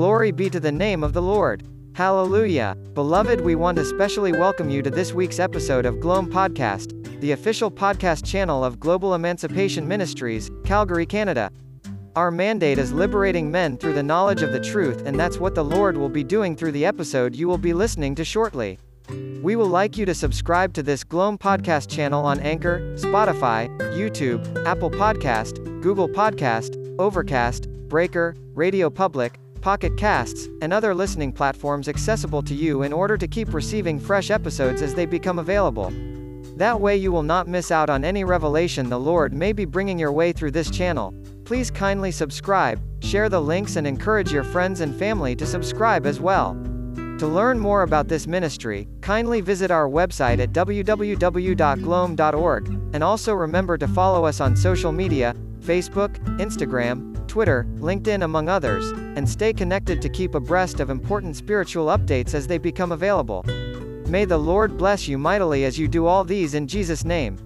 Glory be to the name of the Lord. Hallelujah. Beloved, we want to specially welcome you to this week's episode of Gloam Podcast, the official podcast channel of Global Emancipation Ministries, Calgary, Canada. Our mandate is liberating men through the knowledge of the truth, and that's what the Lord will be doing through the episode you will be listening to shortly. We will like you to subscribe to this Gloam podcast channel on Anchor, Spotify, YouTube, Apple Podcast, Google Podcast, Overcast, Breaker, Radio Public, Pocket Casts, and other listening platforms accessible to you in order to keep receiving fresh episodes as they become available. That way you will not miss out on any revelation the Lord may be bringing your way through this channel. Please kindly subscribe, share the links and encourage your friends and family to subscribe as well. To learn more about this ministry, kindly visit our website at www.gloam.org, and also remember to follow us on social media, Facebook, Instagram, Twitter, LinkedIn among others, and stay connected to keep abreast of important spiritual updates as they become available. May the Lord bless you mightily as you do all these in Jesus' name.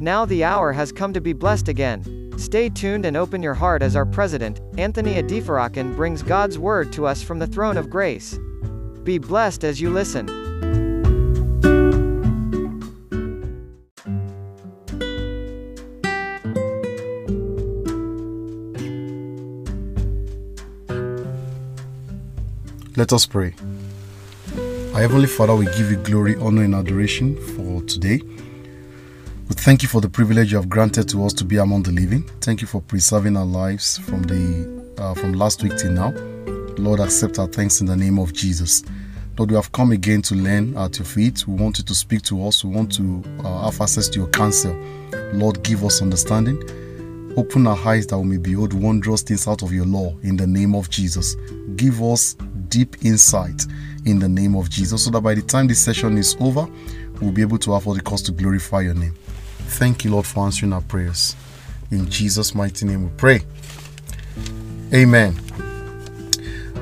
Now the hour has come to be blessed again. Stay tuned and open your heart as our president, Anthony Adefarakan brings God's word to us from the throne of grace. Be blessed as you listen. Let us pray. Our Heavenly Father, we give you glory, honor, and adoration for today. We thank you for the privilege you have granted to us to be among the living. Thank you for preserving our lives from the uh, from last week till now. Lord, accept our thanks in the name of Jesus. Lord, we have come again to learn at your feet. We want you to speak to us. We want to uh, have access to your counsel. Lord, give us understanding. Open our eyes that we may behold wondrous things out of your law in the name of Jesus. Give us deep insight in the name of Jesus so that by the time this session is over, we'll be able to have all the cause to glorify your name. Thank you, Lord, for answering our prayers. In Jesus' mighty name we pray. Amen.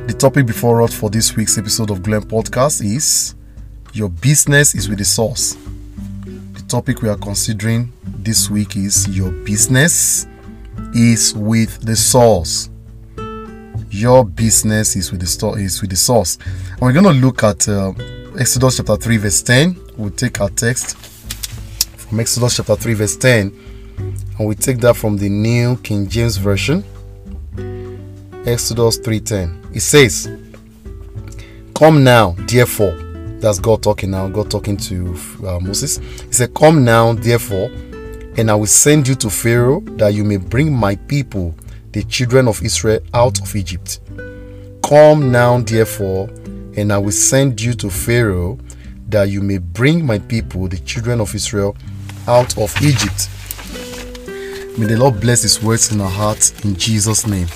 The topic before us for this week's episode of Gloam Podcast is Your Business is with the Source. The topic we are considering this week is Your Business is with the Source your business is with the store is with the source. And we're going to look at uh, exodus chapter 3 verse 10 we'll take our text from exodus chapter 3 verse 10 and we take that from the new king james version. Exodus 3.10 it says come now therefore that's god talking now god talking to uh, moses. He said come now therefore and i will send you to pharaoh that you may bring my people the children of Israel out of Egypt. Come now, therefore, and I will send you to Pharaoh, that you may bring my people, the children of Israel, out of Egypt. May the Lord bless His words in our hearts in Jesus' name.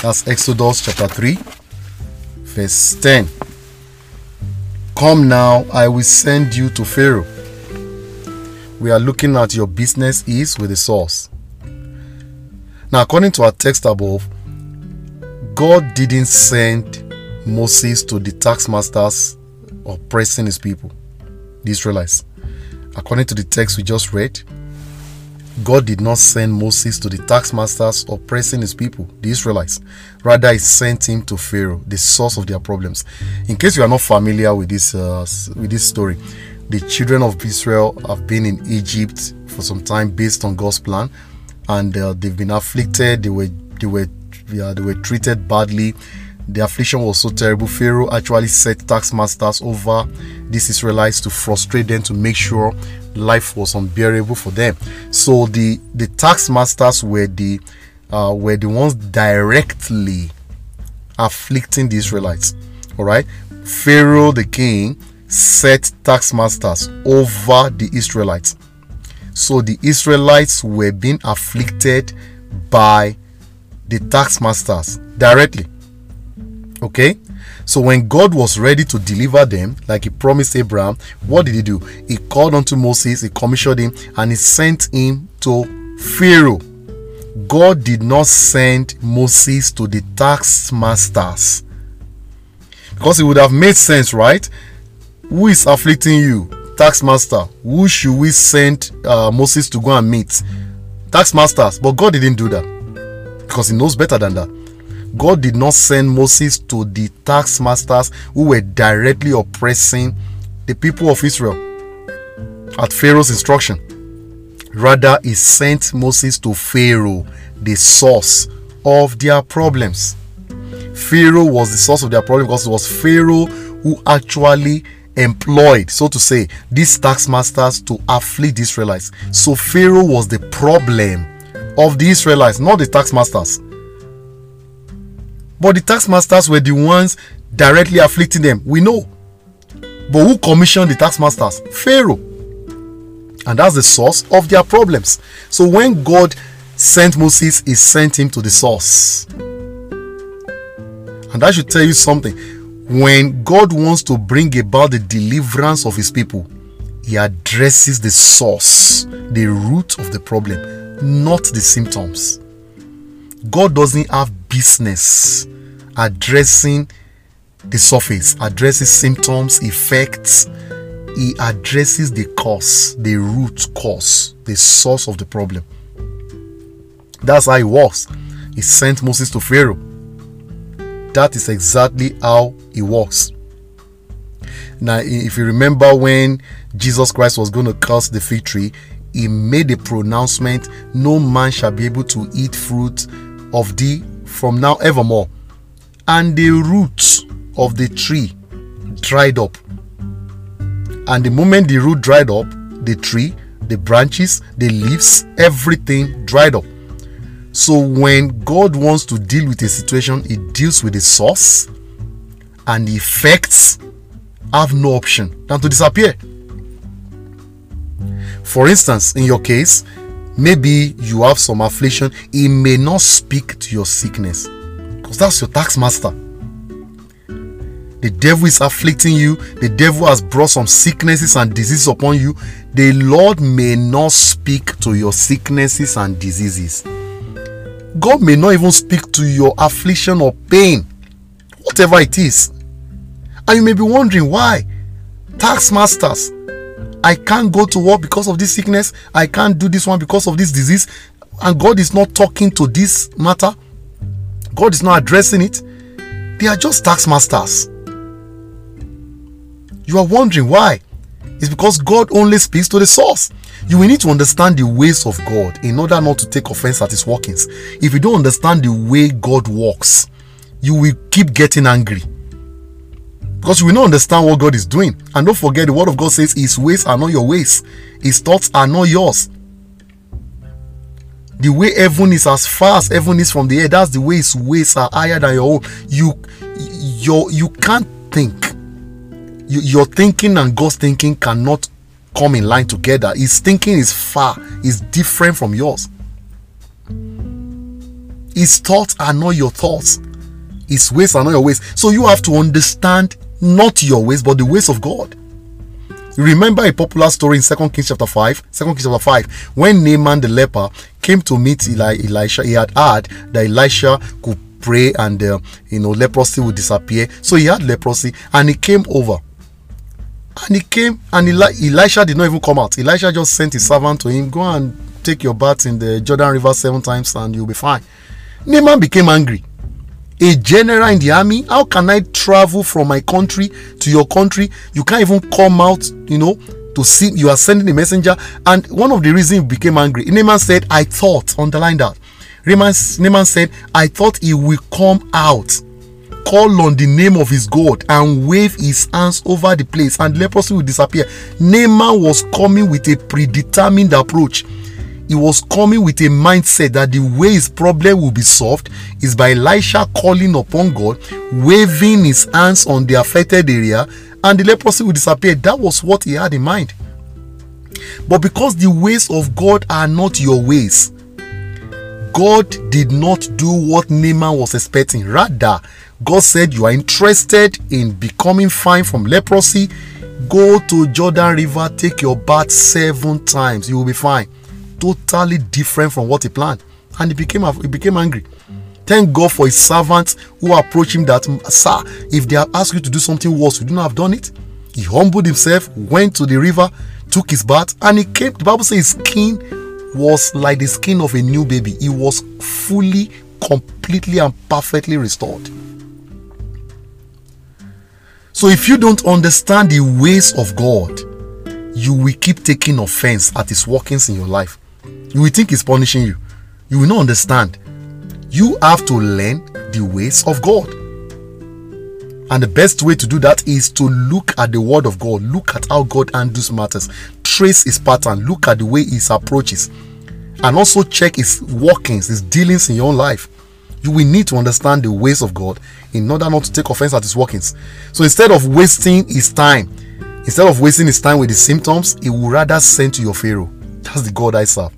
That's Exodus chapter 3, verse 10. Come now, I will send you to Pharaoh. We are looking at your business is with the source. Now, according to our text above, God didn't send Moses to the tax masters oppressing his people, the Israelites. According to the text we just read, God did not send Moses to the tax masters oppressing his people, the Israelites. Rather, he sent him to Pharaoh, the source of their problems. In case you are not familiar with this uh, with this story, the children of Israel have been in Egypt for some time based on God's plan and uh, they've been afflicted. They were they were yeah, they were treated badly. The affliction was so terrible. Pharaoh actually set tax masters over these Israelites to frustrate them to make sure life was unbearable for them. So the the tax masters were the uh, were the ones directly afflicting the Israelites. All right, Pharaoh the king set tax masters over the Israelites. So the Israelites were being afflicted by the tax masters directly. Okay? So when God was ready to deliver them, like he promised Abraham, what did he do? He called unto Moses, he commissioned him, and he sent him to Pharaoh. God did not send Moses to the tax masters. Because it would have made sense, right? Who is afflicting you? Tax master who should we send uh, moses to go and meet tax masters but god didn't do that because he knows better than that God did not send Moses to the tax masters who were directly oppressing the people of Israel at Pharaoh's instruction. Rather, he sent Moses to Pharaoh, the source of their problems. Pharaoh was the source of their problem because it was Pharaoh who actually employed, so to say, these tax masters to afflict the Israelites. So Pharaoh was the problem of the Israelites, not the tax masters. But the tax masters were the ones directly afflicting them. We know. But who commissioned the tax masters? Pharaoh. And that's the source of their problems. So when God sent Moses, he sent him to the source. And that should tell you something. When God wants to bring about the deliverance of his people, he addresses the source, the root of the problem, not the symptoms. God doesn't have business addressing the surface, addresses symptoms, effects. He addresses the cause, the root cause, the source of the problem. That's how it works. He sent Moses to Pharaoh. That is exactly how it works. Now, if you remember when Jesus Christ was going to curse the fig tree, he made a pronouncement no man shall be able to eat fruit of thee from now evermore. And the roots of the tree dried up. And the moment the root dried up, the tree, the branches, the leaves, everything dried up. So when God wants to deal with a situation, He deals with the source, and the effects have no option than to disappear. For instance, in your case, maybe you have some affliction, He may not speak to your sickness because that's your tax master. The devil is afflicting you, the devil has brought some sicknesses and diseases upon you. The Lord may not speak to your sicknesses and diseases. God may not even speak to your affliction or pain, whatever it is. And you may be wondering why. Tax masters, I can't go to work because of this sickness, I can't do this one because of this disease, and God is not talking to this matter. God is not addressing it. They are just tax masters. You are wondering why. It's because God only speaks to the source. You will need to understand the ways of God in order not to take offense at his workings. If you don't understand the way God works, you will keep getting angry. Because will not understand what God is doing. And don't forget, the word of God says, His ways are not your ways, His thoughts are not yours. The way heaven is as far as heaven is from the earth, that's the way His ways are higher than your own. You, you, you can't think. You, your thinking and God's thinking cannot come in line together. His thinking is far, is different from yours. His thoughts are not your thoughts. His ways are not your ways. So you have to understand not your ways, but the ways of God. Remember a popular story in 2 Kings chapter 5, 2 Kings chapter 5, when Naaman the leper came to meet Eli, Elisha, he had heard that Elisha could pray and uh, you know leprosy would disappear. So he had leprosy and he came over. And he came and Eli- Elisha did not even come out. Elisha just sent his servant to him, go and take your bath in the Jordan River seven times and you'll be fine. Naaman became angry a general in the army how can i travel from my country to your country? You can't even come out you know to see you are sending a messenger. And one of the reasons he became angry Naaman said i thought underline that. Naaman, said i thought he will come out call on the name of his god and wave his hands over the place and leprosy will disappear. Naaman was coming with a predetermined approach he was coming with a mindset that the way his problem will be solved is by Elisha calling upon God, waving his hands on the affected area, and the leprosy will disappear. That was what he had in mind. But because the ways of God are not your ways, God did not do what Naaman was expecting. Rather, God said, You are interested in becoming fine from leprosy. Go to Jordan River, take your bath seven times. You will be fine totally different from what he planned and he became he became angry thank god for his servants who approached him that sir if they have asked you to do something worse you do not have done it he humbled himself went to the river took his bath and he came the bible says his skin was like the skin of a new baby he was fully completely and perfectly restored. So if you don't understand the ways of God, you will keep taking offense at his workings in your life. You will think he's punishing you. You will not understand. You have to learn the ways of God. And the best way to do that is to look at the word of God, look at how God handles matters, trace his pattern, look at the way he approaches, and also check his workings, his dealings in your own life. You will need to understand the ways of God in order not to take offense at his workings. So instead of wasting his time, instead of wasting his time with the symptoms, he will rather send to your Pharaoh. That's the God I serve.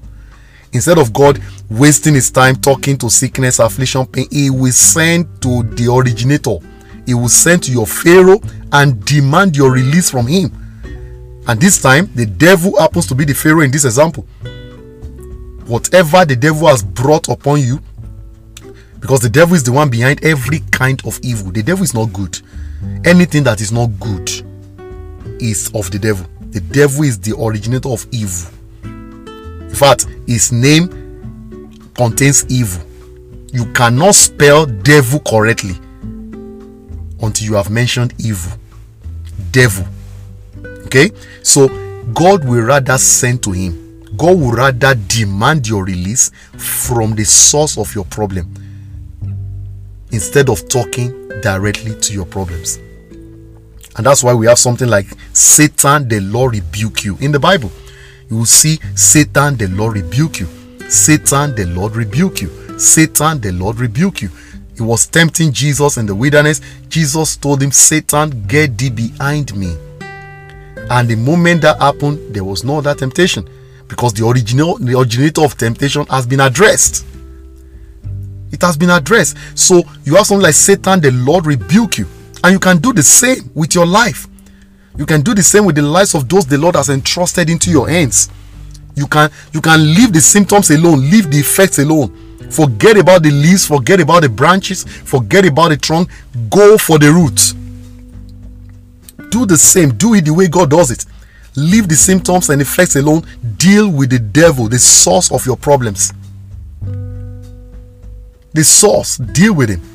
Instead of God wasting his time talking to sickness, affliction, pain, he will send to the originator. He will send to your Pharaoh and demand your release from him. And this time, the devil happens to be the Pharaoh in this example. Whatever the devil has brought upon you, because the devil is the one behind every kind of evil. The devil is not good. Anything that is not good is of the devil. The devil is the originator of evil. In fact, his name contains evil. You cannot spell devil correctly until you have mentioned evil. Devil. Okay? So God will rather send to him. God will rather demand your release from the source of your problem instead of talking directly to your problems. And that's why we have something like Satan, the Lord rebuke you in the Bible you will see Satan, the Lord rebuke you. Satan, the Lord rebuke you. Satan, the Lord rebuke you. He was tempting Jesus in the wilderness. Jesus told him, Satan, get thee behind me. And the moment that happened, there was no other temptation because the original, the originator of temptation has been addressed. It has been addressed. So you have something like Satan, the Lord rebuke you. And you can do the same with your life. You can do the same with the lives of those the Lord has entrusted into your hands. You can you can leave the symptoms alone, leave the effects alone. Forget about the leaves, forget about the branches, forget about the trunk. Go for the roots. Do the same. Do it the way God does it. Leave the symptoms and effects alone. Deal with the devil, the source of your problems. The source, deal with him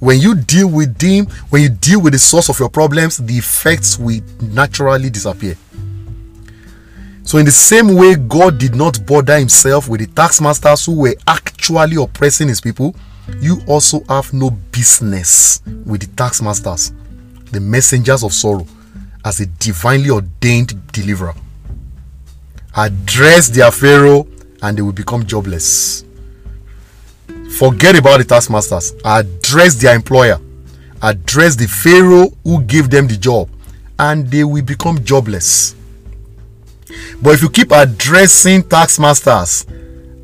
when you deal with them, when you deal with the source of your problems, the effects will naturally disappear. So, in the same way, God did not bother himself with the tax masters who were actually oppressing his people, you also have no business with the tax masters, the messengers of sorrow, as a divinely ordained deliverer. Address their Pharaoh and they will become jobless. Forget about the taskmasters. Address their employer. Address the Pharaoh who gave them the job. And they will become jobless. But if you keep addressing taskmasters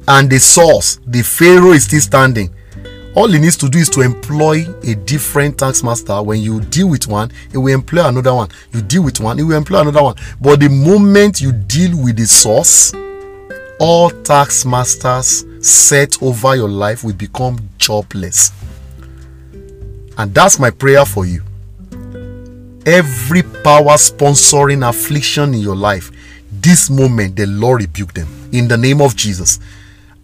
and the source, the Pharaoh is still standing. All he needs to do is to employ a different taskmaster. When you deal with one, he will employ another one. You deal with one, he will employ another one. But the moment you deal with the source, all taskmasters set over your life will become jobless. And that's my prayer for you. Every power sponsoring affliction in your life, this moment the Lord rebuke them in the name of Jesus.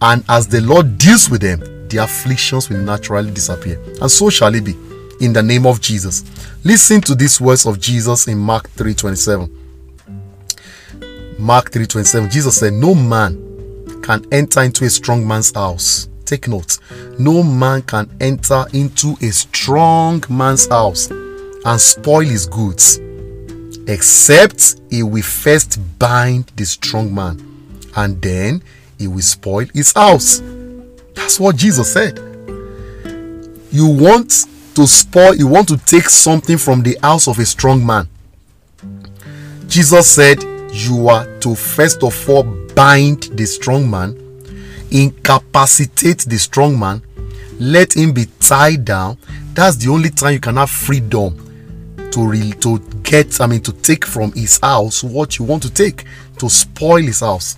And as the Lord deals with them, the afflictions will naturally disappear. And so shall it be in the name of Jesus. Listen to these words of Jesus in Mark 3:27. Mark 3:27. Jesus said, "No man can enter into a strong man's house. Take note. No man can enter into a strong man's house and spoil his goods, except he will first bind the strong man, and then he will spoil his house. That's what Jesus said. You want to spoil, you want to take something from the house of a strong man. Jesus said, You are to first of all bind the strong man, incapacitate the strong man, let him be tied down. That's the only time you can have freedom to re- to get, I mean, to take from his house what you want to take to spoil his house.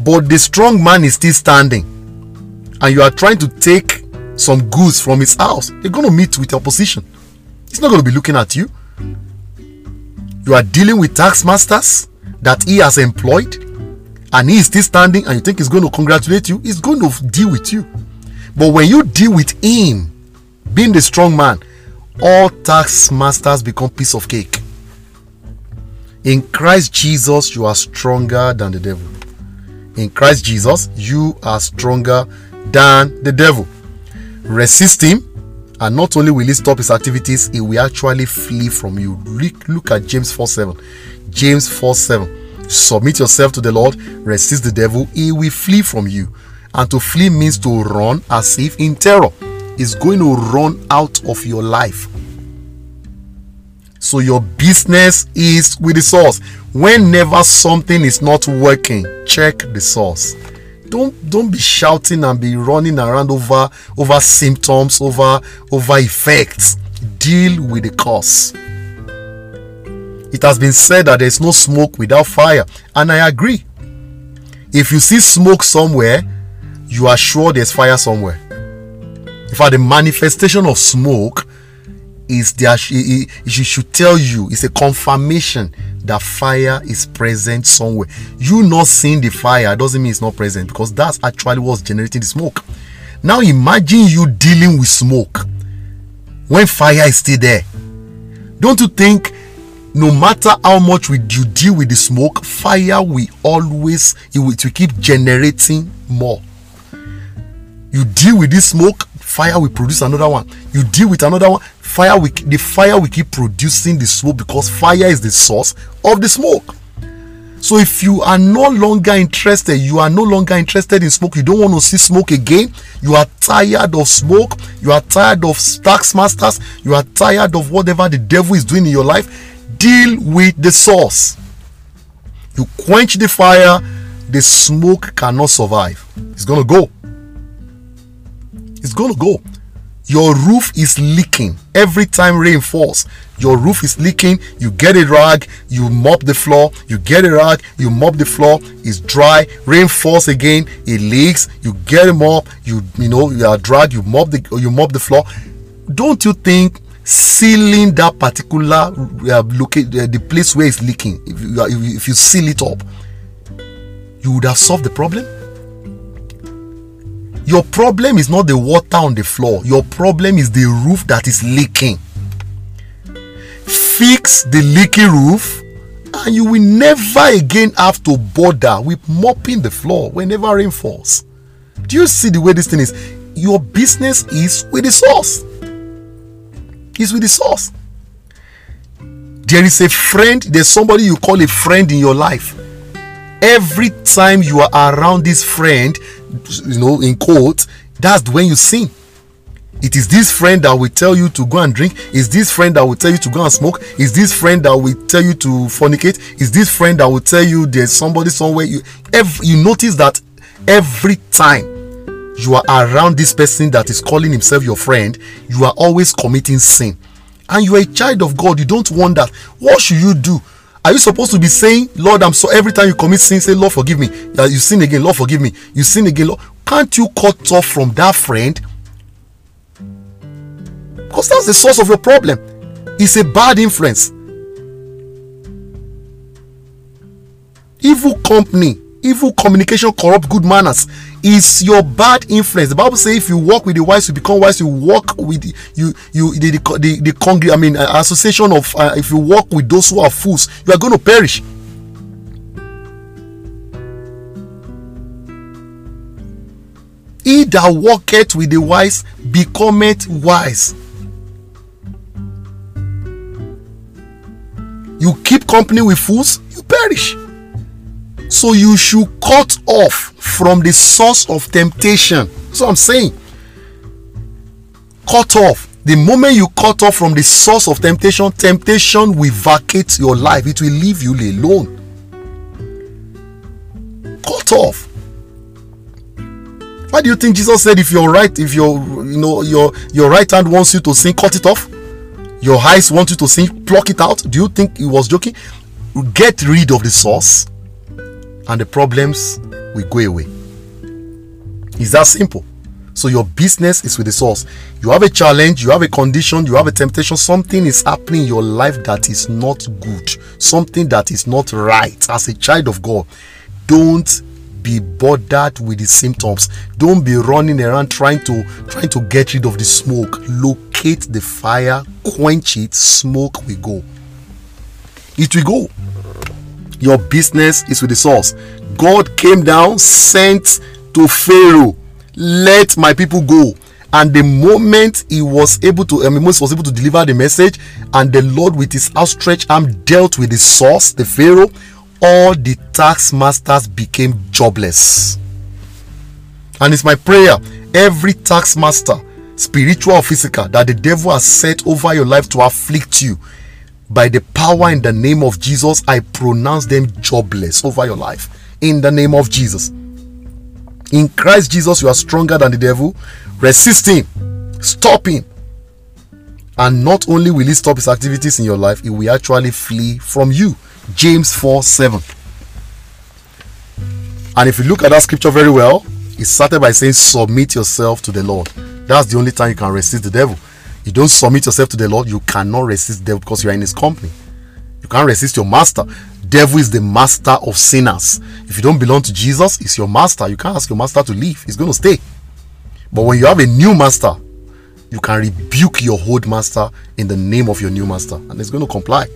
But the strong man is still standing, and you are trying to take some goods from his house. You're going to meet with opposition. He's not going to be looking at you. You are dealing with tax masters that he has employed and he is still standing and you think he's going to congratulate you, he's going to deal with you. But when you deal with him, being the strong man, all tax masters become piece of cake. In Christ Jesus, you are stronger than the devil. In Christ Jesus, you are stronger than the devil. Resist him, and not only will he stop his activities, he will actually flee from you. Look, look at James 4 7. James 4 7. Submit yourself to the Lord, resist the devil, he will flee from you. And to flee means to run as if in terror. Is going to run out of your life. So your business is with the source. Whenever something is not working, check the source. Don't don't be shouting and be running around over over symptoms, over over effects. Deal with the cause. It has been said that there's no smoke without fire, and I agree. If you see smoke somewhere, you are sure there's fire somewhere. In fact, the manifestation of smoke is there it, should tell you it's a confirmation that fire is present somewhere you not seeing the fire doesn't mean it's not present because that's actually what's generating the smoke now imagine you dealing with smoke when fire is still there don't you think no matter how much we you deal with the smoke fire will always it will, it will keep generating more. You deal with this smoke fire will produce another one. You deal with another one fire will the fire will keep producing the smoke because fire is the source of the smoke. So if you are no longer interested you are no longer interested in smoke you don't want to see smoke again you are tired of smoke you are tired of tax masters you are tired of whatever the devil is doing in your life deal with the source you quench the fire the smoke cannot survive it's gonna go it's going to go. Your roof is leaking every time rain falls. Your roof is leaking. You get a rag, you mop the floor. You get a rag, you mop the floor. It's dry. Rain falls again. It leaks. You get a mop. You you know you are drag. You mop the you mop the floor. Don't you think sealing that particular uh, locate uh, the place where it's leaking if you, if you seal it up, you would have solved the problem? Your problem is not the water on the floor, your problem is the roof that is leaking. Fix the leaky roof, and you will never again have to bother with mopping the floor whenever rain falls. Do you see the way this thing is? Your business is with the source. Is with the source. There is a friend, there's somebody you call a friend in your life. Every time you are around this friend, you know, in quotes, that's when you sin. It is this friend that will tell you to go and drink. Is this friend that will tell you to go and smoke? Is this friend that will tell you to fornicate? Is this friend that will tell you there's somebody somewhere? You every, you notice that every time you are around this person that is calling himself your friend, you are always committing sin. And you are a child of God. You don't want that. What should you do? Are you supposed to be saying, Lord, I'm so every time you commit sin, say, Lord, forgive me. You sin again, Lord, forgive me. You sin again, Lord. Can't you cut off from that friend? Because that's the source of your problem. It's a bad influence. Evil company evil communication corrupt good manners is your bad influence. The bible says if you walk with the wise you become wise. You walk with you you the the the, the congr- i mean uh, association of uh, if you walk with those who are fools you are going to perish. He that walketh with the wise becometh wise. You keep company with fools you perish so you should cut off from the source of temptation. That's what I'm saying. Cut off. The moment you cut off from the source of temptation, temptation will vacate your life. It will leave you alone. Cut off. Why do you think Jesus said if your right, if your you know your your right hand wants you to sin, cut it off? Your eyes want you to sin, pluck it out. Do you think he was joking? Get rid of the source and the problems will go away. It's that simple. So your business is with the source. You have a challenge, you have a condition, you have a temptation, something is happening in your life that is not good, something that is not right as a child of God. don't be bothered with the symptoms don't be running around trying to trying to get rid of the smoke locate the fire quench it smoke will go it will go your business is with the source. God came down sent to pharaoh let my people go. And the moment he was able to I mean, Moses was able to deliver the message and the Lord with his outstretched arm dealt with the source the Pharaoh all the tax masters became jobless. And it's my prayer every tax master spiritual or physical that the devil has set over your life to afflict you by the power in the name of Jesus I pronounce them jobless over your life. In the name of Jesus. In Christ Jesus you are stronger than the devil. Resist him. Stop him. And not only will he stop his activities in your life he will actually flee from you. James 4 7 and if you look at that scripture very well it started by saying submit yourself to the lord. That's the only time you can resist the devil you don't submit yourself to the lord you cannot resist devil because you are in his company you can't resist your master devil is the master of sinners if you don't belong to jesus he's your master you can't ask your master to leave he's going to stay but when you have a new master, you can rebuke your old master in the name of your new master, and he's going to comply.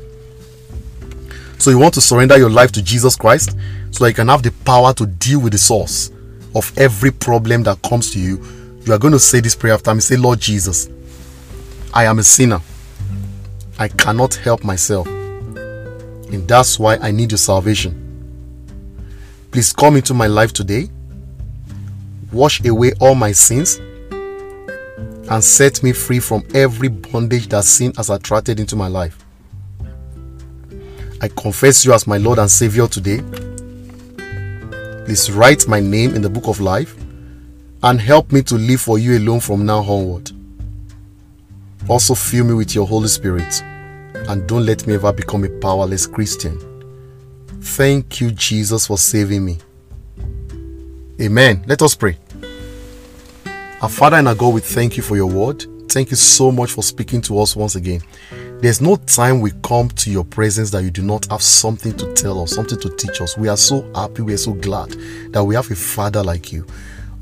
So you want to surrender your life to Jesus Christ so that you can have the power to deal with the source of every problem that comes to you. You are going to say this prayer after me. Say, Lord Jesus, I am a sinner. I cannot help myself. And that's why I need your salvation. Please come into my life today wash away all my sins, and set me free from every bondage that sin has attracted into my life. I confess you as my Lord and Savior today. Please write my name in the book of life and help me to live for you alone from now onward. Also, fill me with your Holy Spirit and don't let me ever become a powerless Christian. Thank you, Jesus, for saving me. Amen. Let us pray. Our Father and our God, we thank you for your word. Thank you so much for speaking to us once again. There's no time we come to your presence that you do not have something to tell us, something to teach us. We are so happy, we are so glad that we have a Father like you.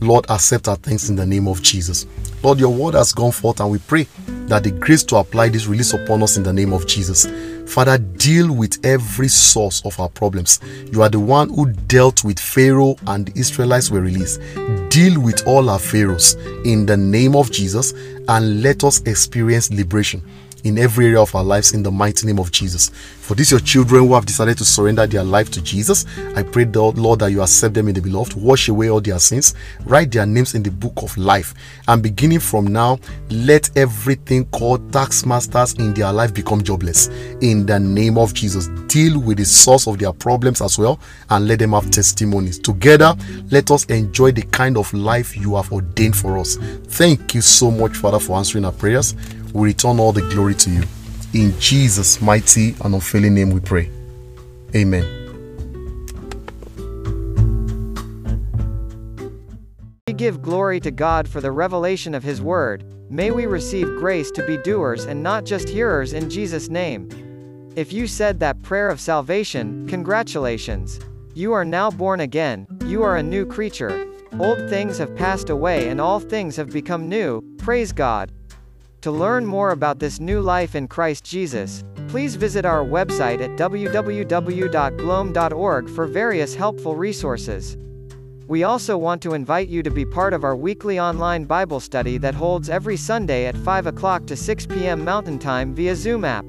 Lord, accept our thanks in the name of Jesus. Lord, your word has gone forth, and we pray that the grace to apply this release upon us in the name of Jesus. Father, deal with every source of our problems. You are the one who dealt with Pharaoh and the Israelites were released. Deal with all our Pharaohs in the name of Jesus and let us experience liberation in every area of our lives in the mighty name of Jesus. For these your children who have decided to surrender their life to Jesus, I pray, the Lord, that you accept them in the beloved, wash away all their sins, write their names in the book of life, and beginning from now, let everything called tax masters in their life become jobless. In the name of Jesus, deal with the source of their problems as well, and let them have testimonies. Together, let us enjoy the kind of life you have ordained for us. Thank you so much, Father, for answering our prayers we return all the glory to you. In Jesus' mighty and unfailing name we pray. Amen. We give glory to God for the revelation of His Word. May we receive grace to be doers and not just hearers in Jesus' name. If you said that prayer of salvation, congratulations. You are now born again, you are a new creature. Old things have passed away and all things have become new, praise God. To learn more about this new life in Christ Jesus, please visit our website at www.gloam.org for various helpful resources. We also want to invite you to be part of our weekly online Bible study that holds every Sunday at 5 o'clock to 6 p.m. Mountain Time via Zoom app.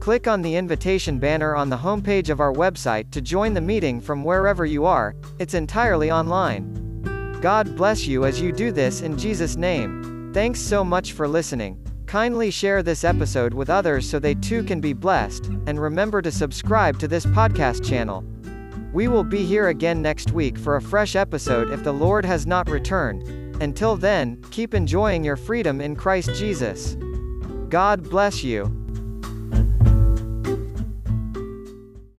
Click on the invitation banner on the homepage of our website to join the meeting from wherever you are, it's entirely online. God bless you as you do this in Jesus' name. Thanks so much for listening. Kindly share this episode with others so they too can be blessed, and remember to subscribe to this podcast channel. We will be here again next week for a fresh episode if the Lord has not returned. Until then, keep enjoying your freedom in Christ Jesus. God bless you.